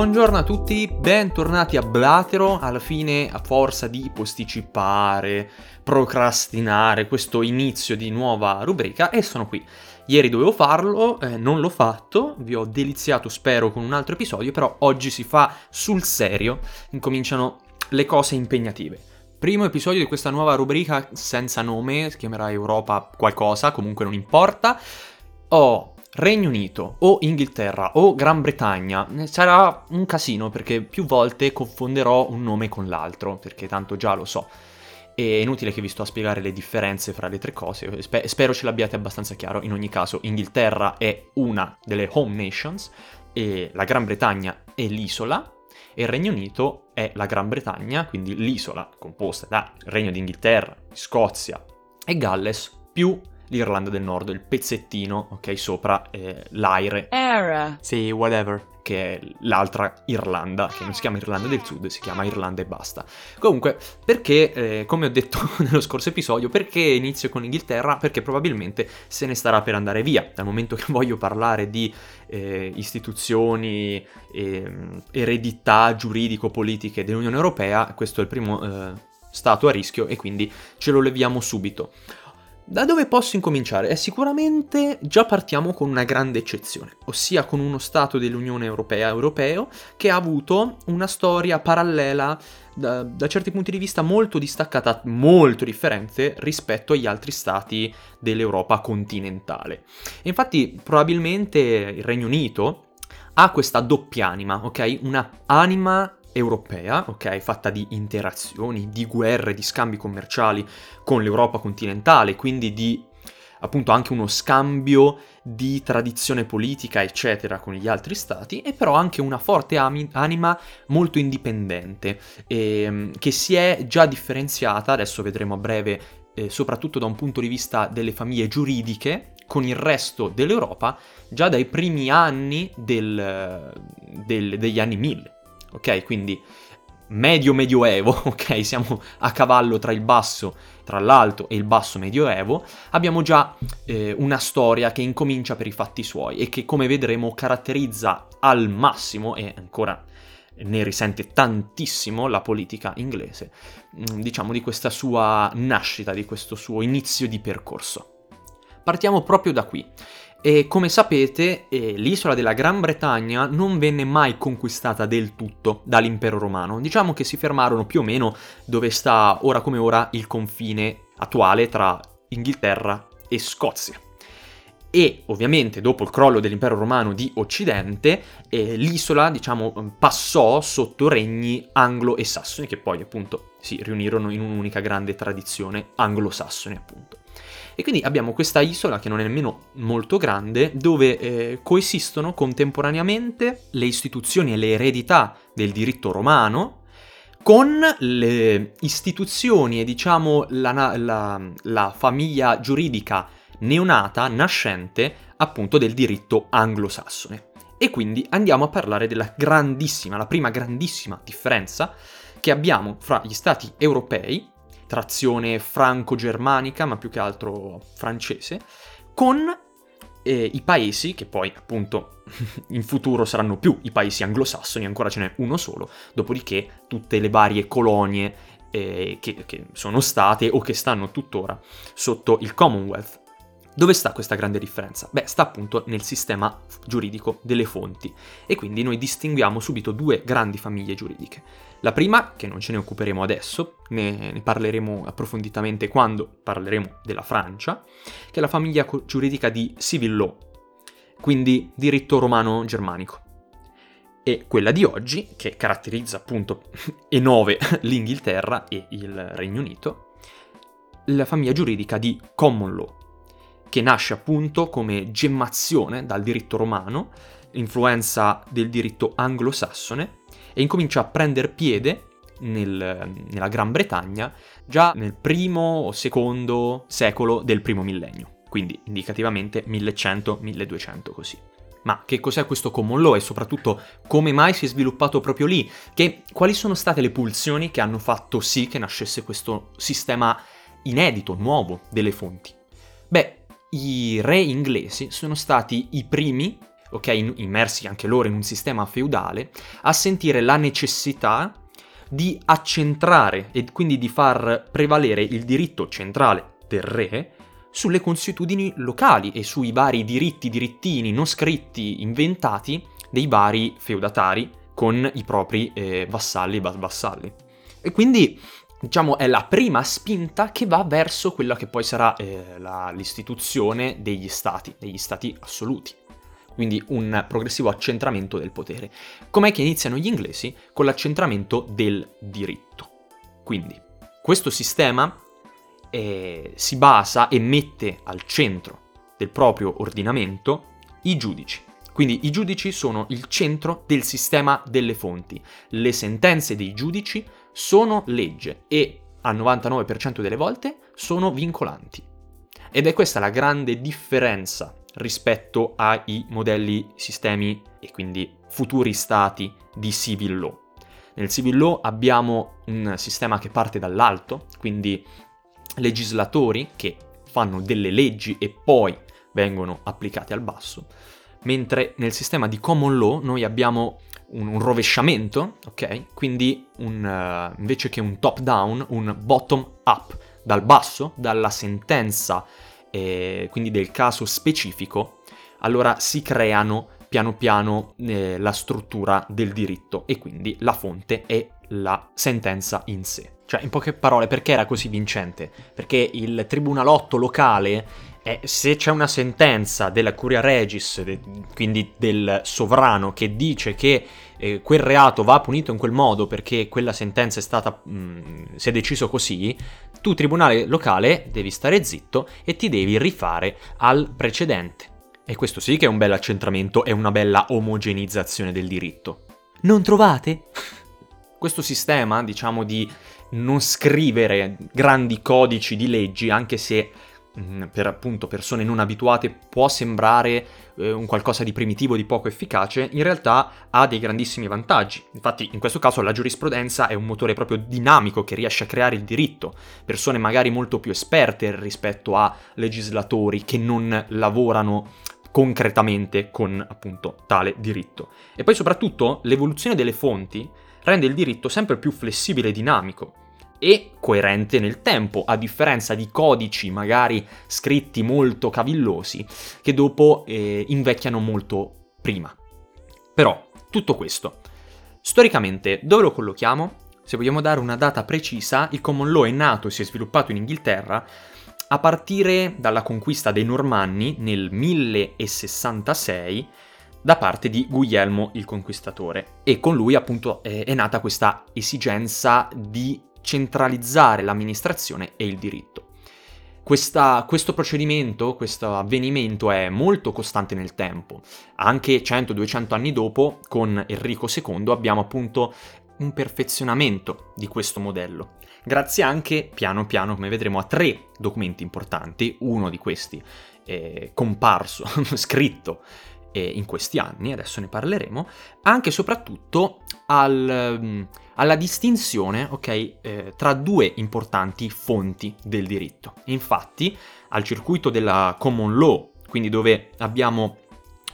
Buongiorno a tutti, bentornati a Blatero. Alla fine, a forza di posticipare, procrastinare questo inizio di nuova rubrica, e sono qui. Ieri dovevo farlo, eh, non l'ho fatto, vi ho deliziato spero con un altro episodio, però oggi si fa sul serio, incominciano le cose impegnative. Primo episodio di questa nuova rubrica senza nome, si chiamerà Europa qualcosa, comunque non importa. Ho Regno Unito o Inghilterra o Gran Bretagna eh, sarà un casino perché più volte confonderò un nome con l'altro, perché tanto già lo so. È inutile che vi sto a spiegare le differenze fra le tre cose, Sper- spero ce l'abbiate abbastanza chiaro. In ogni caso, Inghilterra è una delle home nations, e la Gran Bretagna è l'isola, e il Regno Unito è la Gran Bretagna, quindi l'isola composta da Regno d'Inghilterra, Scozia e Galles, più l'Irlanda del Nord, il pezzettino, ok, sopra eh, l'Aire. Era. Sì, whatever, che è l'altra Irlanda, che non si chiama Irlanda del Sud, si chiama Irlanda e basta. Comunque, perché, eh, come ho detto nello scorso episodio, perché inizio con l'Inghilterra? Perché probabilmente se ne starà per andare via, dal momento che voglio parlare di eh, istituzioni, eh, eredità giuridico-politiche dell'Unione Europea, questo è il primo eh, stato a rischio e quindi ce lo leviamo subito. Da dove posso incominciare? Eh, sicuramente già partiamo con una grande eccezione, ossia con uno Stato dell'Unione Europea europeo che ha avuto una storia parallela da, da, certi punti di vista molto distaccata, molto differente rispetto agli altri stati dell'Europa continentale. E infatti probabilmente il Regno Unito ha questa doppia anima, ok? Una anima europea, ok, fatta di interazioni, di guerre, di scambi commerciali con l'Europa continentale, quindi di appunto anche uno scambio di tradizione politica, eccetera, con gli altri stati, e però anche una forte anima molto indipendente, ehm, che si è già differenziata, adesso vedremo a breve, eh, soprattutto da un punto di vista delle famiglie giuridiche, con il resto dell'Europa, già dai primi anni del, del, degli anni 1000 ok? Quindi medio medioevo, ok? Siamo a cavallo tra il basso, tra l'alto e il basso medioevo, abbiamo già eh, una storia che incomincia per i fatti suoi e che come vedremo caratterizza al massimo e ancora ne risente tantissimo la politica inglese, mm, diciamo di questa sua nascita, di questo suo inizio di percorso. Partiamo proprio da qui. E come sapete, eh, l'isola della Gran Bretagna non venne mai conquistata del tutto dall'impero romano. Diciamo che si fermarono più o meno dove sta ora come ora il confine attuale tra Inghilterra e Scozia. E ovviamente dopo il crollo dell'impero romano di Occidente, eh, l'isola, diciamo, passò sotto regni anglo e sassoni, che poi appunto si riunirono in un'unica grande tradizione anglosassone, appunto. E quindi abbiamo questa isola che non è nemmeno molto grande, dove eh, coesistono contemporaneamente le istituzioni e le eredità del diritto romano con le istituzioni e diciamo la, la, la famiglia giuridica neonata, nascente appunto del diritto anglosassone. E quindi andiamo a parlare della grandissima, la prima grandissima differenza che abbiamo fra gli stati europei trazione franco-germanica, ma più che altro francese, con eh, i paesi, che poi appunto in futuro saranno più i paesi anglosassoni, ancora ce n'è uno solo, dopodiché tutte le varie colonie eh, che, che sono state o che stanno tuttora sotto il Commonwealth. Dove sta questa grande differenza? Beh, sta appunto nel sistema giuridico delle fonti e quindi noi distinguiamo subito due grandi famiglie giuridiche. La prima, che non ce ne occuperemo adesso, ne, ne parleremo approfonditamente quando parleremo della Francia, che è la famiglia giuridica di civil law, quindi diritto romano germanico. E quella di oggi, che caratterizza appunto e nove l'Inghilterra e il Regno Unito, la famiglia giuridica di common law, che nasce appunto come gemmazione dal diritto romano, influenza del diritto anglosassone, e incomincia a prendere piede nel, nella Gran Bretagna già nel primo o secondo secolo del primo millennio, quindi indicativamente 1100-1200 così. Ma che cos'è questo common law e soprattutto come mai si è sviluppato proprio lì? Che, quali sono state le pulsioni che hanno fatto sì che nascesse questo sistema inedito, nuovo delle fonti? Beh, i re inglesi sono stati i primi ok, immersi anche loro in un sistema feudale, a sentire la necessità di accentrare e quindi di far prevalere il diritto centrale del re sulle consuetudini locali e sui vari diritti, dirittini non scritti, inventati dei vari feudatari con i propri eh, vassalli e vassalli. E quindi diciamo, è la prima spinta che va verso quella che poi sarà eh, la, l'istituzione degli stati, degli stati assoluti. Quindi un progressivo accentramento del potere. Com'è che iniziano gli inglesi? Con l'accentramento del diritto. Quindi questo sistema eh, si basa e mette al centro del proprio ordinamento i giudici. Quindi i giudici sono il centro del sistema delle fonti. Le sentenze dei giudici sono legge e al 99% delle volte sono vincolanti. Ed è questa la grande differenza rispetto ai modelli, sistemi e quindi futuri stati di civil law. Nel civil law abbiamo un sistema che parte dall'alto, quindi legislatori che fanno delle leggi e poi vengono applicate al basso, mentre nel sistema di common law noi abbiamo un, un rovesciamento, ok? Quindi un, uh, invece che un top down, un bottom up, dal basso, dalla sentenza, eh, quindi del caso specifico, allora si creano piano piano eh, la struttura del diritto e quindi la fonte e la sentenza in sé. Cioè, in poche parole, perché era così vincente? Perché il tribunalotto locale eh, se c'è una sentenza della Curia Regis, de, quindi del sovrano, che dice che eh, quel reato va punito in quel modo perché quella sentenza è stata, mh, mm, si è deciso così, tu tribunale locale devi stare zitto e ti devi rifare al precedente. E questo sì che è un bel accentramento e una bella omogenizzazione del diritto. Non trovate? Questo sistema, diciamo, di non scrivere grandi codici di leggi, anche se Mm, per appunto persone non abituate può sembrare eh, un qualcosa di primitivo, di poco efficace, in realtà ha dei grandissimi vantaggi. Infatti in questo caso la giurisprudenza è un motore proprio dinamico che riesce a creare il diritto, persone magari molto più esperte rispetto a legislatori che non lavorano concretamente con appunto tale diritto. E poi soprattutto l'evoluzione delle fonti rende il diritto sempre più flessibile e dinamico e coerente nel tempo, a differenza di codici magari scritti molto cavillosi che dopo eh, invecchiano molto prima. Però, tutto questo, storicamente dove lo collochiamo? Se vogliamo dare una data precisa, il common law è nato e si è sviluppato in Inghilterra a partire dalla conquista dei Normanni nel 1066 da parte di Guglielmo il Conquistatore e con lui appunto è nata questa esigenza di centralizzare l'amministrazione e il diritto. Questa, questo procedimento, questo avvenimento è molto costante nel tempo. Anche 100-200 anni dopo, con Enrico II, abbiamo appunto un perfezionamento di questo modello. Grazie anche, piano piano, come vedremo, a tre documenti importanti, uno di questi è comparso, scritto eh, in questi anni, adesso ne parleremo, anche e soprattutto al, mm, alla distinzione okay, eh, tra due importanti fonti del diritto. Infatti, al circuito della common law, quindi dove abbiamo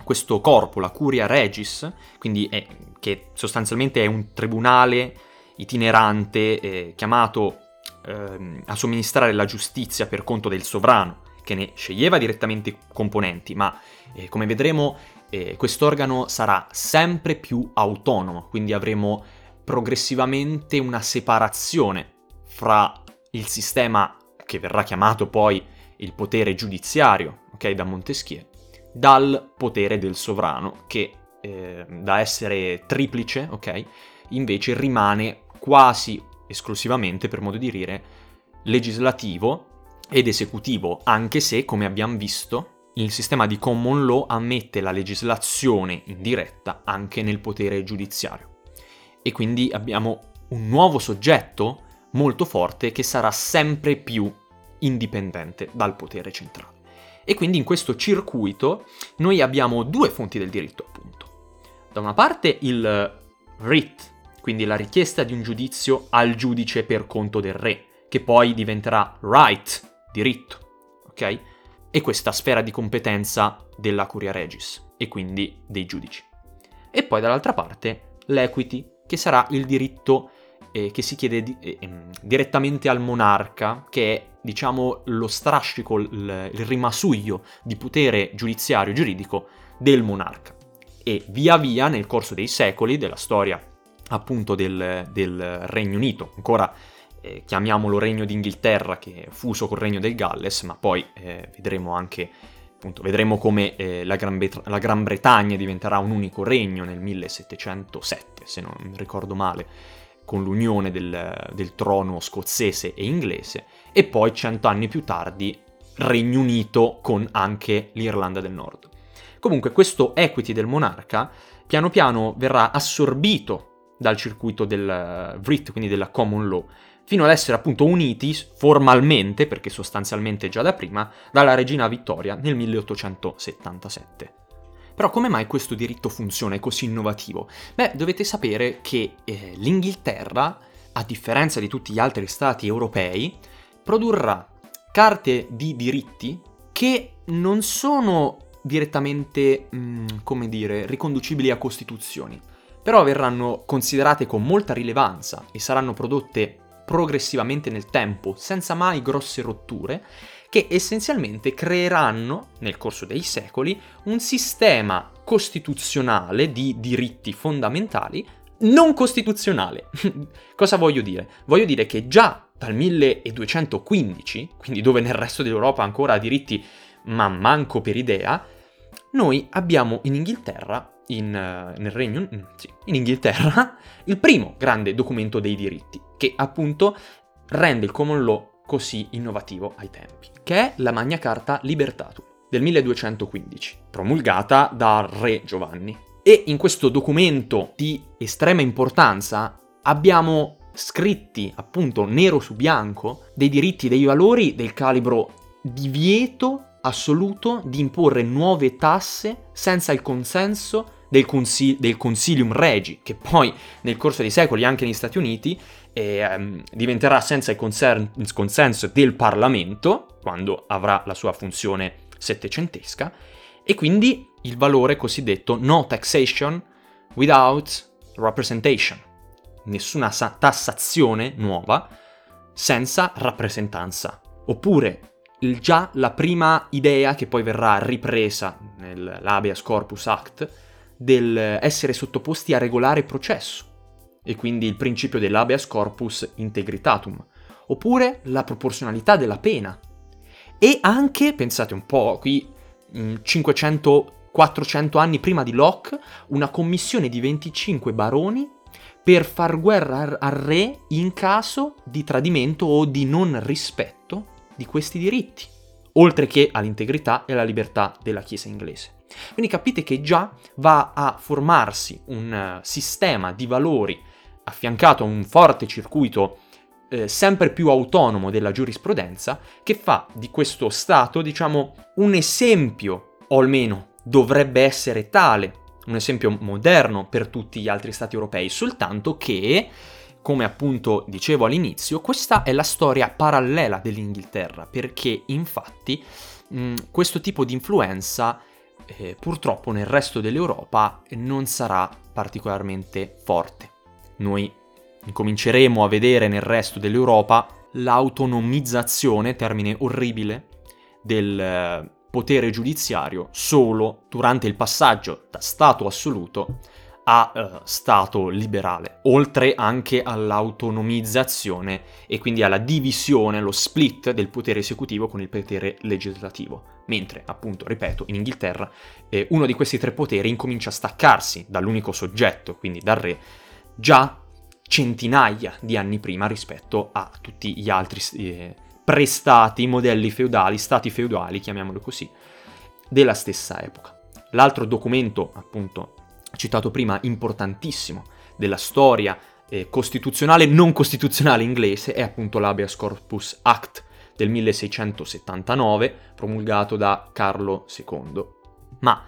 questo corpo, la Curia Regis, quindi è, che sostanzialmente è un tribunale itinerante eh, chiamato eh, a somministrare la giustizia per conto del sovrano, che ne sceglieva direttamente i componenti, ma eh, come vedremo eh, quest'organo sarà sempre più autonomo, quindi avremo progressivamente una separazione fra il sistema che verrà chiamato poi il potere giudiziario, ok, da Montesquieu, dal potere del sovrano, che eh, da essere triplice, ok, invece rimane quasi esclusivamente, per modo di dire, legislativo ed esecutivo, anche se, come abbiamo visto, il sistema di common law ammette la legislazione indiretta anche nel potere giudiziario. E quindi abbiamo un nuovo soggetto molto forte che sarà sempre più indipendente dal potere centrale. E quindi in questo circuito noi abbiamo due fonti del diritto, appunto. Da una parte il writ, quindi la richiesta di un giudizio al giudice per conto del re, che poi diventerà right, diritto, ok? E questa sfera di competenza della Curia Regis e quindi dei giudici. E poi dall'altra parte l'equity, che sarà il diritto eh, che si chiede di, eh, ehm, direttamente al monarca, che è diciamo lo strascico, il, il rimasuglio di potere giudiziario e giuridico del monarca. E via via nel corso dei secoli della storia appunto del, del Regno Unito, ancora eh, chiamiamolo Regno d'Inghilterra che è fuso col Regno del Galles, ma poi eh, vedremo anche appunto, vedremo come eh, la, Gran Bet- la, Gran Bretagna diventerà un unico regno nel 1707, se non ricordo male, con l'unione del, del trono scozzese e inglese, e poi cento anni più tardi Regno Unito con anche l'Irlanda del Nord. Comunque questo equity del monarca piano piano verrà assorbito dal circuito del Vrit, quindi della common law, fino ad essere appunto uniti formalmente, perché sostanzialmente già da prima, dalla regina Vittoria nel 1877. Però come mai questo diritto funziona, è così innovativo? Beh, dovete sapere che eh, l'Inghilterra, a differenza di tutti gli altri stati europei, produrrà carte di diritti che non sono direttamente, mh, mm, come dire, riconducibili a costituzioni, però verranno considerate con molta rilevanza e saranno prodotte progressivamente nel tempo, senza mai grosse rotture, che essenzialmente creeranno, nel corso dei secoli, un sistema costituzionale di diritti fondamentali non costituzionale. Cosa voglio dire? Voglio dire che già dal 1215, quindi dove nel resto dell'Europa ancora diritti ma manco per idea, noi abbiamo in Inghilterra in, uh, nel regno, mm, sì, in Inghilterra, il primo grande documento dei diritti, che appunto rende il common law così innovativo ai tempi, che è la Magna Carta Libertatum del 1215, promulgata dal re Giovanni. E in questo documento di estrema importanza abbiamo scritti appunto nero su bianco dei diritti, dei valori del calibro divieto assoluto di imporre nuove tasse senza il consenso del, consil- del Consilium Regi, che poi nel corso dei secoli anche negli Stati Uniti eh, um, diventerà senza il, il consenso del Parlamento, quando avrà la sua funzione settecentesca, e quindi il valore cosiddetto no taxation without representation, nessuna sa- tassazione nuova senza rappresentanza, oppure già la prima idea che poi verrà ripresa nell'Habeas Corpus Act del essere sottoposti a regolare processo, e quindi il principio dell'habeas corpus integritatum, oppure la proporzionalità della pena. E anche, pensate un po', qui 500-400 anni prima di Locke, una commissione di 25 baroni per far guerra al re in caso di tradimento o di non rispetto di questi diritti, oltre che all'integrità e alla libertà della Chiesa inglese. Quindi capite che già va a formarsi un uh, sistema di valori affiancato a un forte circuito eh, sempre più autonomo della giurisprudenza che fa di questo Stato, diciamo, un esempio, o almeno dovrebbe essere tale, un esempio moderno per tutti gli altri Stati europei, soltanto che, come appunto dicevo all'inizio, questa è la storia parallela dell'Inghilterra, perché infatti mh, questo tipo di influenza eh, purtroppo nel resto dell'Europa non sarà particolarmente forte. Noi incominceremo a vedere nel resto dell'Europa l'autonomizzazione, termine orribile, del eh, potere giudiziario solo durante il passaggio da Stato assoluto a uh, Stato liberale, oltre anche all'autonomizzazione e quindi alla divisione, lo split del potere esecutivo con il potere legislativo mentre appunto, ripeto, in Inghilterra eh, uno di questi tre poteri incomincia a staccarsi dall'unico soggetto, quindi dal re, già centinaia di anni prima rispetto a tutti gli altri eh, prestati, modelli feudali, stati feudali, chiamiamolo così, della stessa epoca. L'altro documento, appunto, citato prima, importantissimo della storia eh, costituzionale non costituzionale inglese è appunto l'Habeas Corpus Act del 1679, promulgato da Carlo II. Ma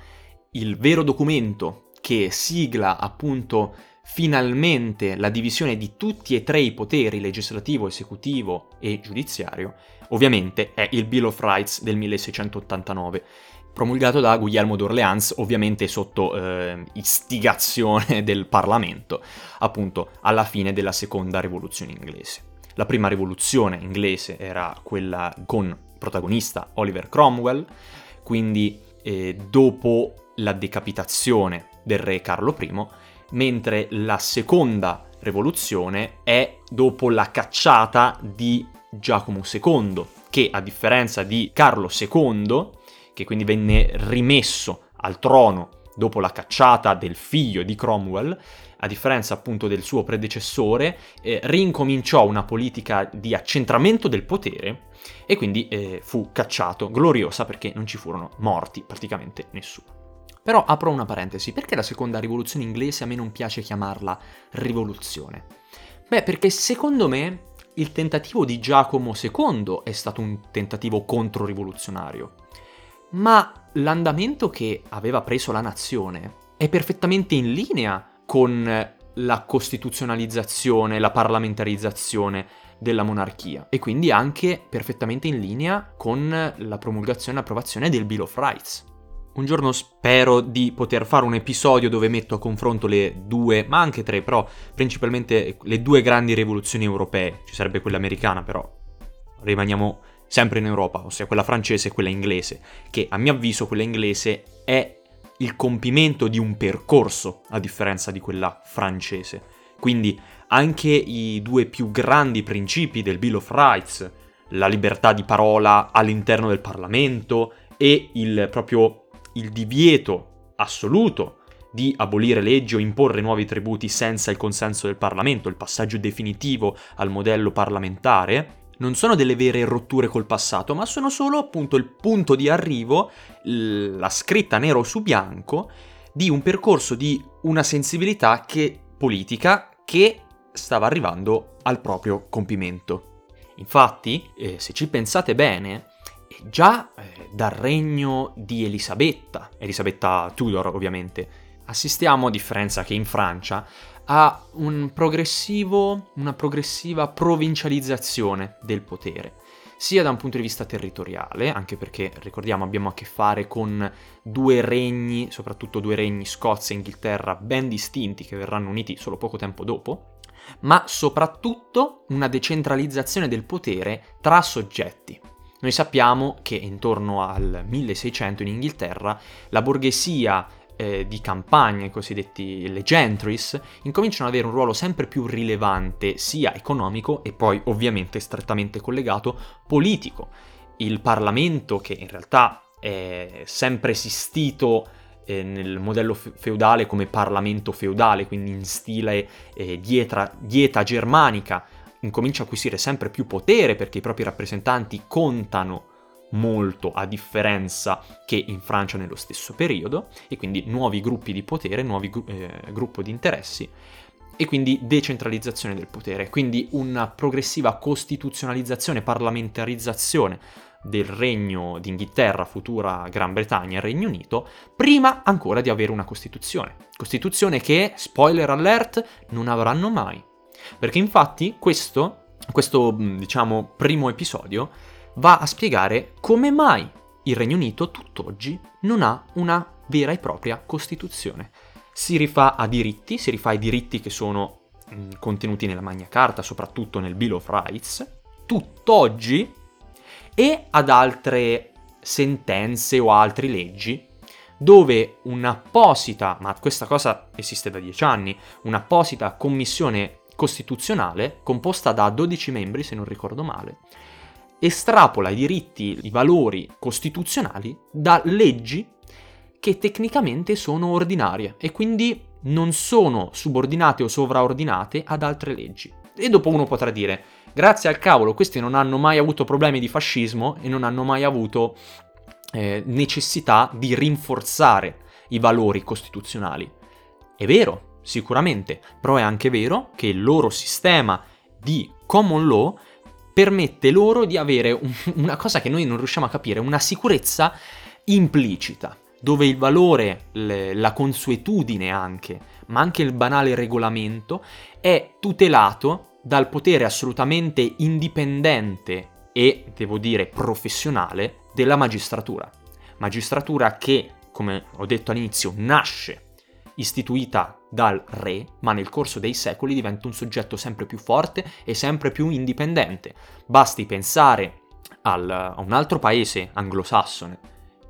il vero documento che sigla appunto finalmente la divisione di tutti e tre i poteri, legislativo, esecutivo e giudiziario, ovviamente è il Bill of Rights del 1689, promulgato da Guglielmo d'Orléans, ovviamente sotto eh, istigazione del Parlamento, appunto alla fine della seconda rivoluzione inglese. La prima rivoluzione inglese era quella con protagonista Oliver Cromwell, quindi eh, dopo la decapitazione del re Carlo I, mentre la seconda rivoluzione è dopo la cacciata di Giacomo II, che a differenza di Carlo II, che quindi venne rimesso al trono dopo la cacciata del figlio di Cromwell, a differenza appunto del suo predecessore, eh, rincominciò una politica di accentramento del potere e quindi eh, fu cacciato, gloriosa perché non ci furono morti praticamente nessuno. Però apro una parentesi, perché la seconda rivoluzione inglese a me non piace chiamarla rivoluzione? Beh, perché secondo me il tentativo di Giacomo II è stato un tentativo controrivoluzionario, ma l'andamento che aveva preso la nazione è perfettamente in linea con la costituzionalizzazione, la parlamentarizzazione della monarchia e quindi anche perfettamente in linea con la promulgazione e l'approvazione del Bill of Rights. Un giorno spero di poter fare un episodio dove metto a confronto le due, ma anche tre, però principalmente le due grandi rivoluzioni europee. Ci sarebbe quella americana, però rimaniamo sempre in Europa, ossia quella francese e quella inglese, che a mio avviso quella inglese è il compimento di un percorso, a differenza di quella francese. Quindi anche i due più grandi principi del Bill of Rights, la libertà di parola all'interno del Parlamento e il proprio il divieto assoluto di abolire leggi o imporre nuovi tributi senza il consenso del Parlamento, il passaggio definitivo al modello parlamentare, non sono delle vere rotture col passato, ma sono solo appunto il punto di arrivo, la scritta nero su bianco di un percorso di una sensibilità che, politica che stava arrivando al proprio compimento. Infatti, eh, se ci pensate bene, già eh, dal regno di Elisabetta, Elisabetta Tudor ovviamente, assistiamo, a differenza che in Francia, a un una progressiva provincializzazione del potere, sia da un punto di vista territoriale, anche perché ricordiamo abbiamo a che fare con due regni, soprattutto due regni Scozia e Inghilterra ben distinti che verranno uniti solo poco tempo dopo, ma soprattutto una decentralizzazione del potere tra soggetti. Noi sappiamo che intorno al 1600 in Inghilterra la borghesia eh, di campagna, i cosiddetti le gentries, incominciano ad avere un ruolo sempre più rilevante sia economico e poi ovviamente strettamente collegato politico. Il Parlamento, che in realtà è sempre esistito eh, nel modello feudale come Parlamento feudale, quindi in stile eh, dieta, dieta germanica, incomincia a acquisire sempre più potere perché i propri rappresentanti contano molto a differenza che in Francia nello stesso periodo e quindi nuovi gruppi di potere, nuovi eh, gruppi di interessi e quindi decentralizzazione del potere, quindi una progressiva costituzionalizzazione, parlamentarizzazione del regno d'Inghilterra, futura Gran Bretagna e Regno Unito, prima ancora di avere una Costituzione. Costituzione che, spoiler alert, non avranno mai. Perché infatti questo, questo diciamo, primo episodio va a spiegare come mai il Regno Unito tutt'oggi non ha una vera e propria Costituzione. Si rifà a diritti, si rifà ai diritti che sono mh, contenuti nella Magna Carta, soprattutto nel Bill of Rights, tutt'oggi, e ad altre sentenze o altre leggi dove un'apposita, ma questa cosa esiste da dieci anni, un'apposita commissione costituzionale, composta da 12 membri, se non ricordo male, estrapola i diritti, i valori costituzionali da leggi che tecnicamente sono ordinarie e quindi non sono subordinate o sovraordinate ad altre leggi. E dopo uno potrà dire, grazie al cavolo, questi non hanno mai avuto problemi di fascismo e non hanno mai avuto eh, necessità di rinforzare i valori costituzionali. È vero, sicuramente, però è anche vero che il loro sistema di common law permette loro di avere un, una cosa che noi non riusciamo a capire, una sicurezza implicita. dove il valore, le, la consuetudine anche, ma anche il banale regolamento, è tutelato dal potere assolutamente indipendente e, devo dire, professionale della magistratura. Magistratura che, come ho detto all'inizio, nasce istituita dal re, ma nel corso dei secoli diventa un soggetto sempre più forte e sempre più indipendente. Basti pensare al, a un altro paese anglosassone,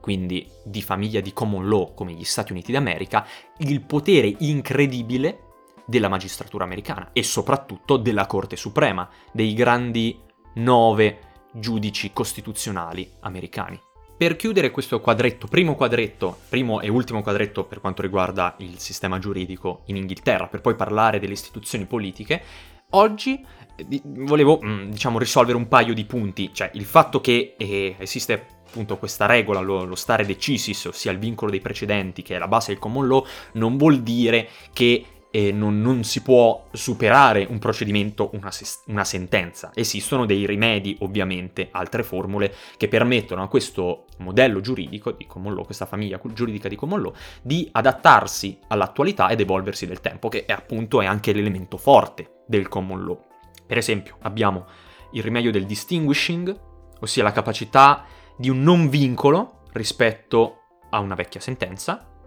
quindi di famiglia di common law come gli Stati Uniti d'America, il potere incredibile della magistratura americana e soprattutto della Corte Suprema, dei grandi nove giudici costituzionali americani. Per chiudere questo quadretto, primo quadretto, primo e ultimo quadretto per quanto riguarda il sistema giuridico in Inghilterra, per poi parlare delle istituzioni politiche, oggi eh, volevo, mm, diciamo, risolvere un paio di punti, cioè il fatto che eh, esiste appunto questa regola, lo, lo, stare decisis, ossia il vincolo dei precedenti, che è la base del common law, non vuol dire che e non, non, si può superare un procedimento, una, una, sentenza. Esistono dei rimedi, ovviamente, altre formule che permettono a questo modello giuridico di common law, questa famiglia giuridica di common law, di adattarsi all'attualità ed evolversi del tempo, che è appunto è anche l'elemento forte del common law. Per esempio, abbiamo il rimedio del distinguishing, ossia la capacità di un non vincolo rispetto a una vecchia sentenza,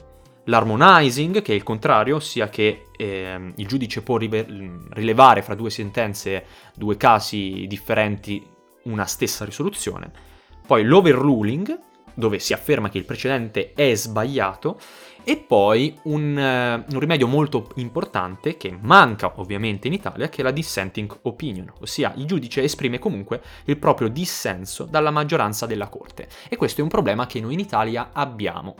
L'harmonizing, che è il contrario, ossia che eh, il giudice può rilevare fra due sentenze, due casi differenti, una stessa risoluzione. Poi l'overruling, dove si afferma che il precedente è sbagliato, e poi un, uh, un, rimedio molto importante che manca ovviamente in Italia, che è la dissenting opinion, ossia il giudice esprime comunque il proprio dissenso dalla maggioranza della Corte. E questo è un problema che noi in Italia abbiamo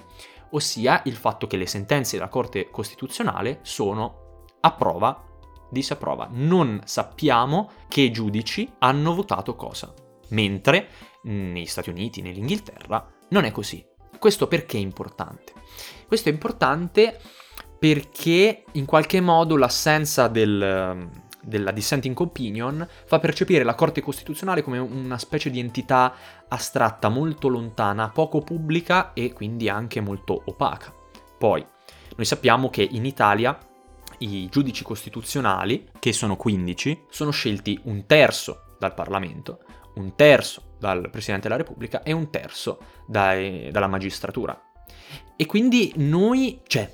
ossia il fatto che le sentenze della Corte Costituzionale sono a prova, disapprova. Non sappiamo che giudici hanno votato cosa, mentre negli Stati Uniti, nell'Inghilterra, non è così. Questo perché è importante? Questo è importante perché in qualche modo l'assenza del, della dissenting opinion fa percepire la Corte Costituzionale come una specie di entità astratta molto lontana, poco pubblica e quindi anche molto opaca. Poi, noi sappiamo che in Italia i giudici costituzionali, che sono 15, sono scelti un terzo dal Parlamento, un terzo dal Presidente della Repubblica e un terzo dai, dalla magistratura. E quindi noi, cioè,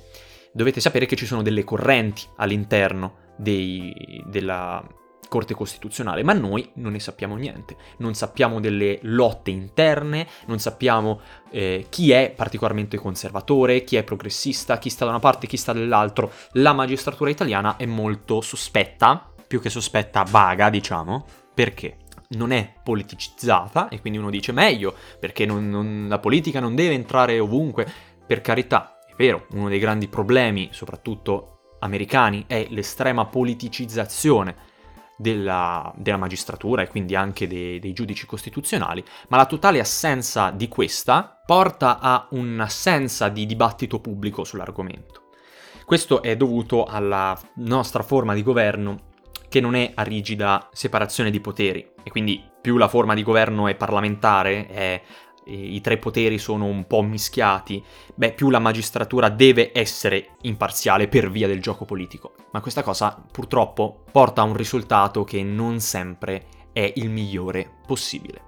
dovete sapere che ci sono delle correnti all'interno dei, della Corte Costituzionale, ma noi non ne sappiamo niente, non sappiamo delle lotte interne, non sappiamo eh, chi è particolarmente conservatore, chi è progressista, chi sta da una parte, chi sta dall'altro. La magistratura italiana è molto sospetta, più che sospetta, vaga, diciamo, perché? non è politicizzata e quindi uno dice meglio perché non, non, la politica non deve entrare ovunque. Per carità, è vero, uno dei grandi problemi, soprattutto americani è l'estrema politicizzazione della, della, magistratura e quindi anche dei, dei, giudici costituzionali, ma la totale assenza di questa porta a un'assenza di dibattito pubblico sull'argomento. Questo è dovuto alla nostra forma di governo che non è a rigida separazione di poteri e quindi più la forma di governo è parlamentare, è i tre poteri sono un po' mischiati, beh, più la magistratura deve essere imparziale per via del gioco politico. Ma questa cosa purtroppo porta a un risultato che non sempre è il migliore possibile.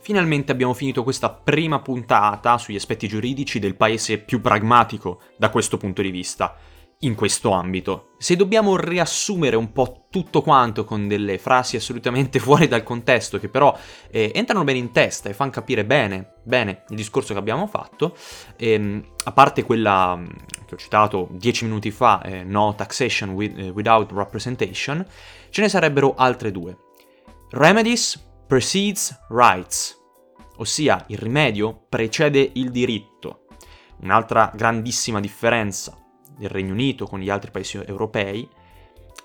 Finalmente abbiamo finito questa prima puntata sugli aspetti giuridici del paese più pragmatico da questo punto di vista in questo ambito. Se dobbiamo riassumere un po' tutto quanto con delle frasi assolutamente fuori dal contesto, che però eh, entrano bene in testa e fanno capire bene, bene il discorso che abbiamo fatto, ehm, a parte quella mm, che ho citato dieci minuti fa, eh, no taxation with, eh, without representation, ce ne sarebbero altre due. Remedies precedes rights, ossia il rimedio precede il diritto. Un'altra grandissima differenza del Regno Unito con gli altri paesi europei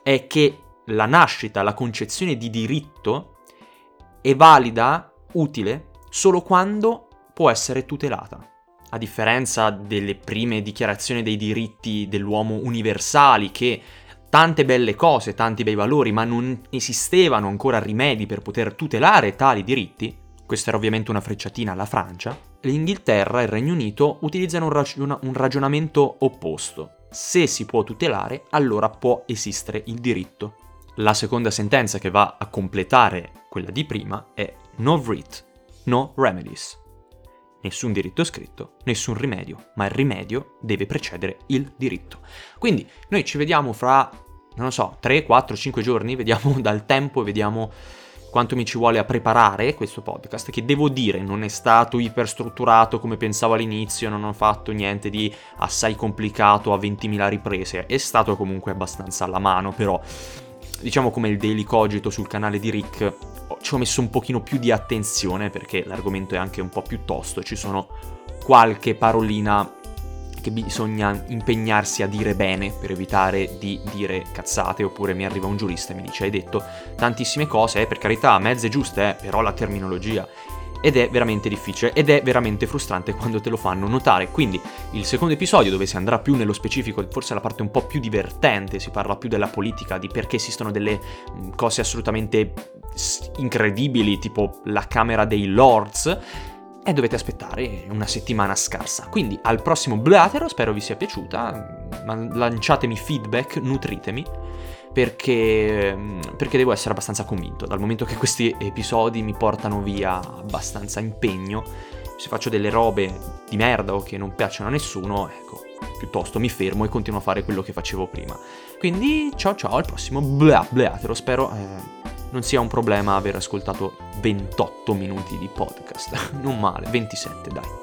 è che la nascita, la concezione di diritto è valida, utile, solo quando può essere tutelata. A differenza delle prime dichiarazioni dei diritti dell'uomo universali che tante belle cose, tanti bei valori, ma non esistevano ancora rimedi per poter tutelare tali diritti, questa era ovviamente una frecciatina alla Francia, l'Inghilterra e il Regno Unito utilizzano un, ragion- un ragionamento opposto. Se si può tutelare, allora può esistere il diritto. La seconda sentenza che va a completare quella di prima è no writ, no remedies. Nessun diritto scritto, nessun rimedio, ma il rimedio deve precedere il diritto. Quindi noi ci vediamo fra, non lo so, 3, 4, 5 giorni, vediamo dal tempo, vediamo quanto mi ci vuole a preparare questo podcast, che devo dire non è stato iperstrutturato come pensavo all'inizio, non ho fatto niente di assai complicato a 20.000 riprese, è stato comunque abbastanza alla mano, però diciamo come il Daily Cogito sul canale di Rick, ci ho messo un pochino più di attenzione perché l'argomento è anche un po' più tosto, ci sono qualche parolina che bisogna impegnarsi a dire bene per evitare di dire cazzate oppure mi arriva un giurista e mi dice hai detto tantissime cose, eh, per carità, mezze giuste, eh, però la terminologia ed è veramente difficile ed è veramente frustrante quando te lo fanno notare. Quindi il secondo episodio dove si andrà più nello specifico, forse la parte un po' più divertente, si parla più della politica, di perché esistono delle cose assolutamente incredibili, tipo la Camera dei Lords e dovete aspettare una settimana scarsa. Quindi al prossimo Blatero, spero vi sia piaciuta, lanciatemi feedback, nutritemi, perché, perché devo essere abbastanza convinto, dal momento che questi episodi mi portano via abbastanza impegno, se faccio delle robe di merda o che non piacciono a nessuno, ecco, piuttosto mi fermo e continuo a fare quello che facevo prima. Quindi ciao ciao, al prossimo Bla Blatero, spero... Eh, non sia un problema aver ascoltato 28 minuti di podcast. Non male, 27 dai.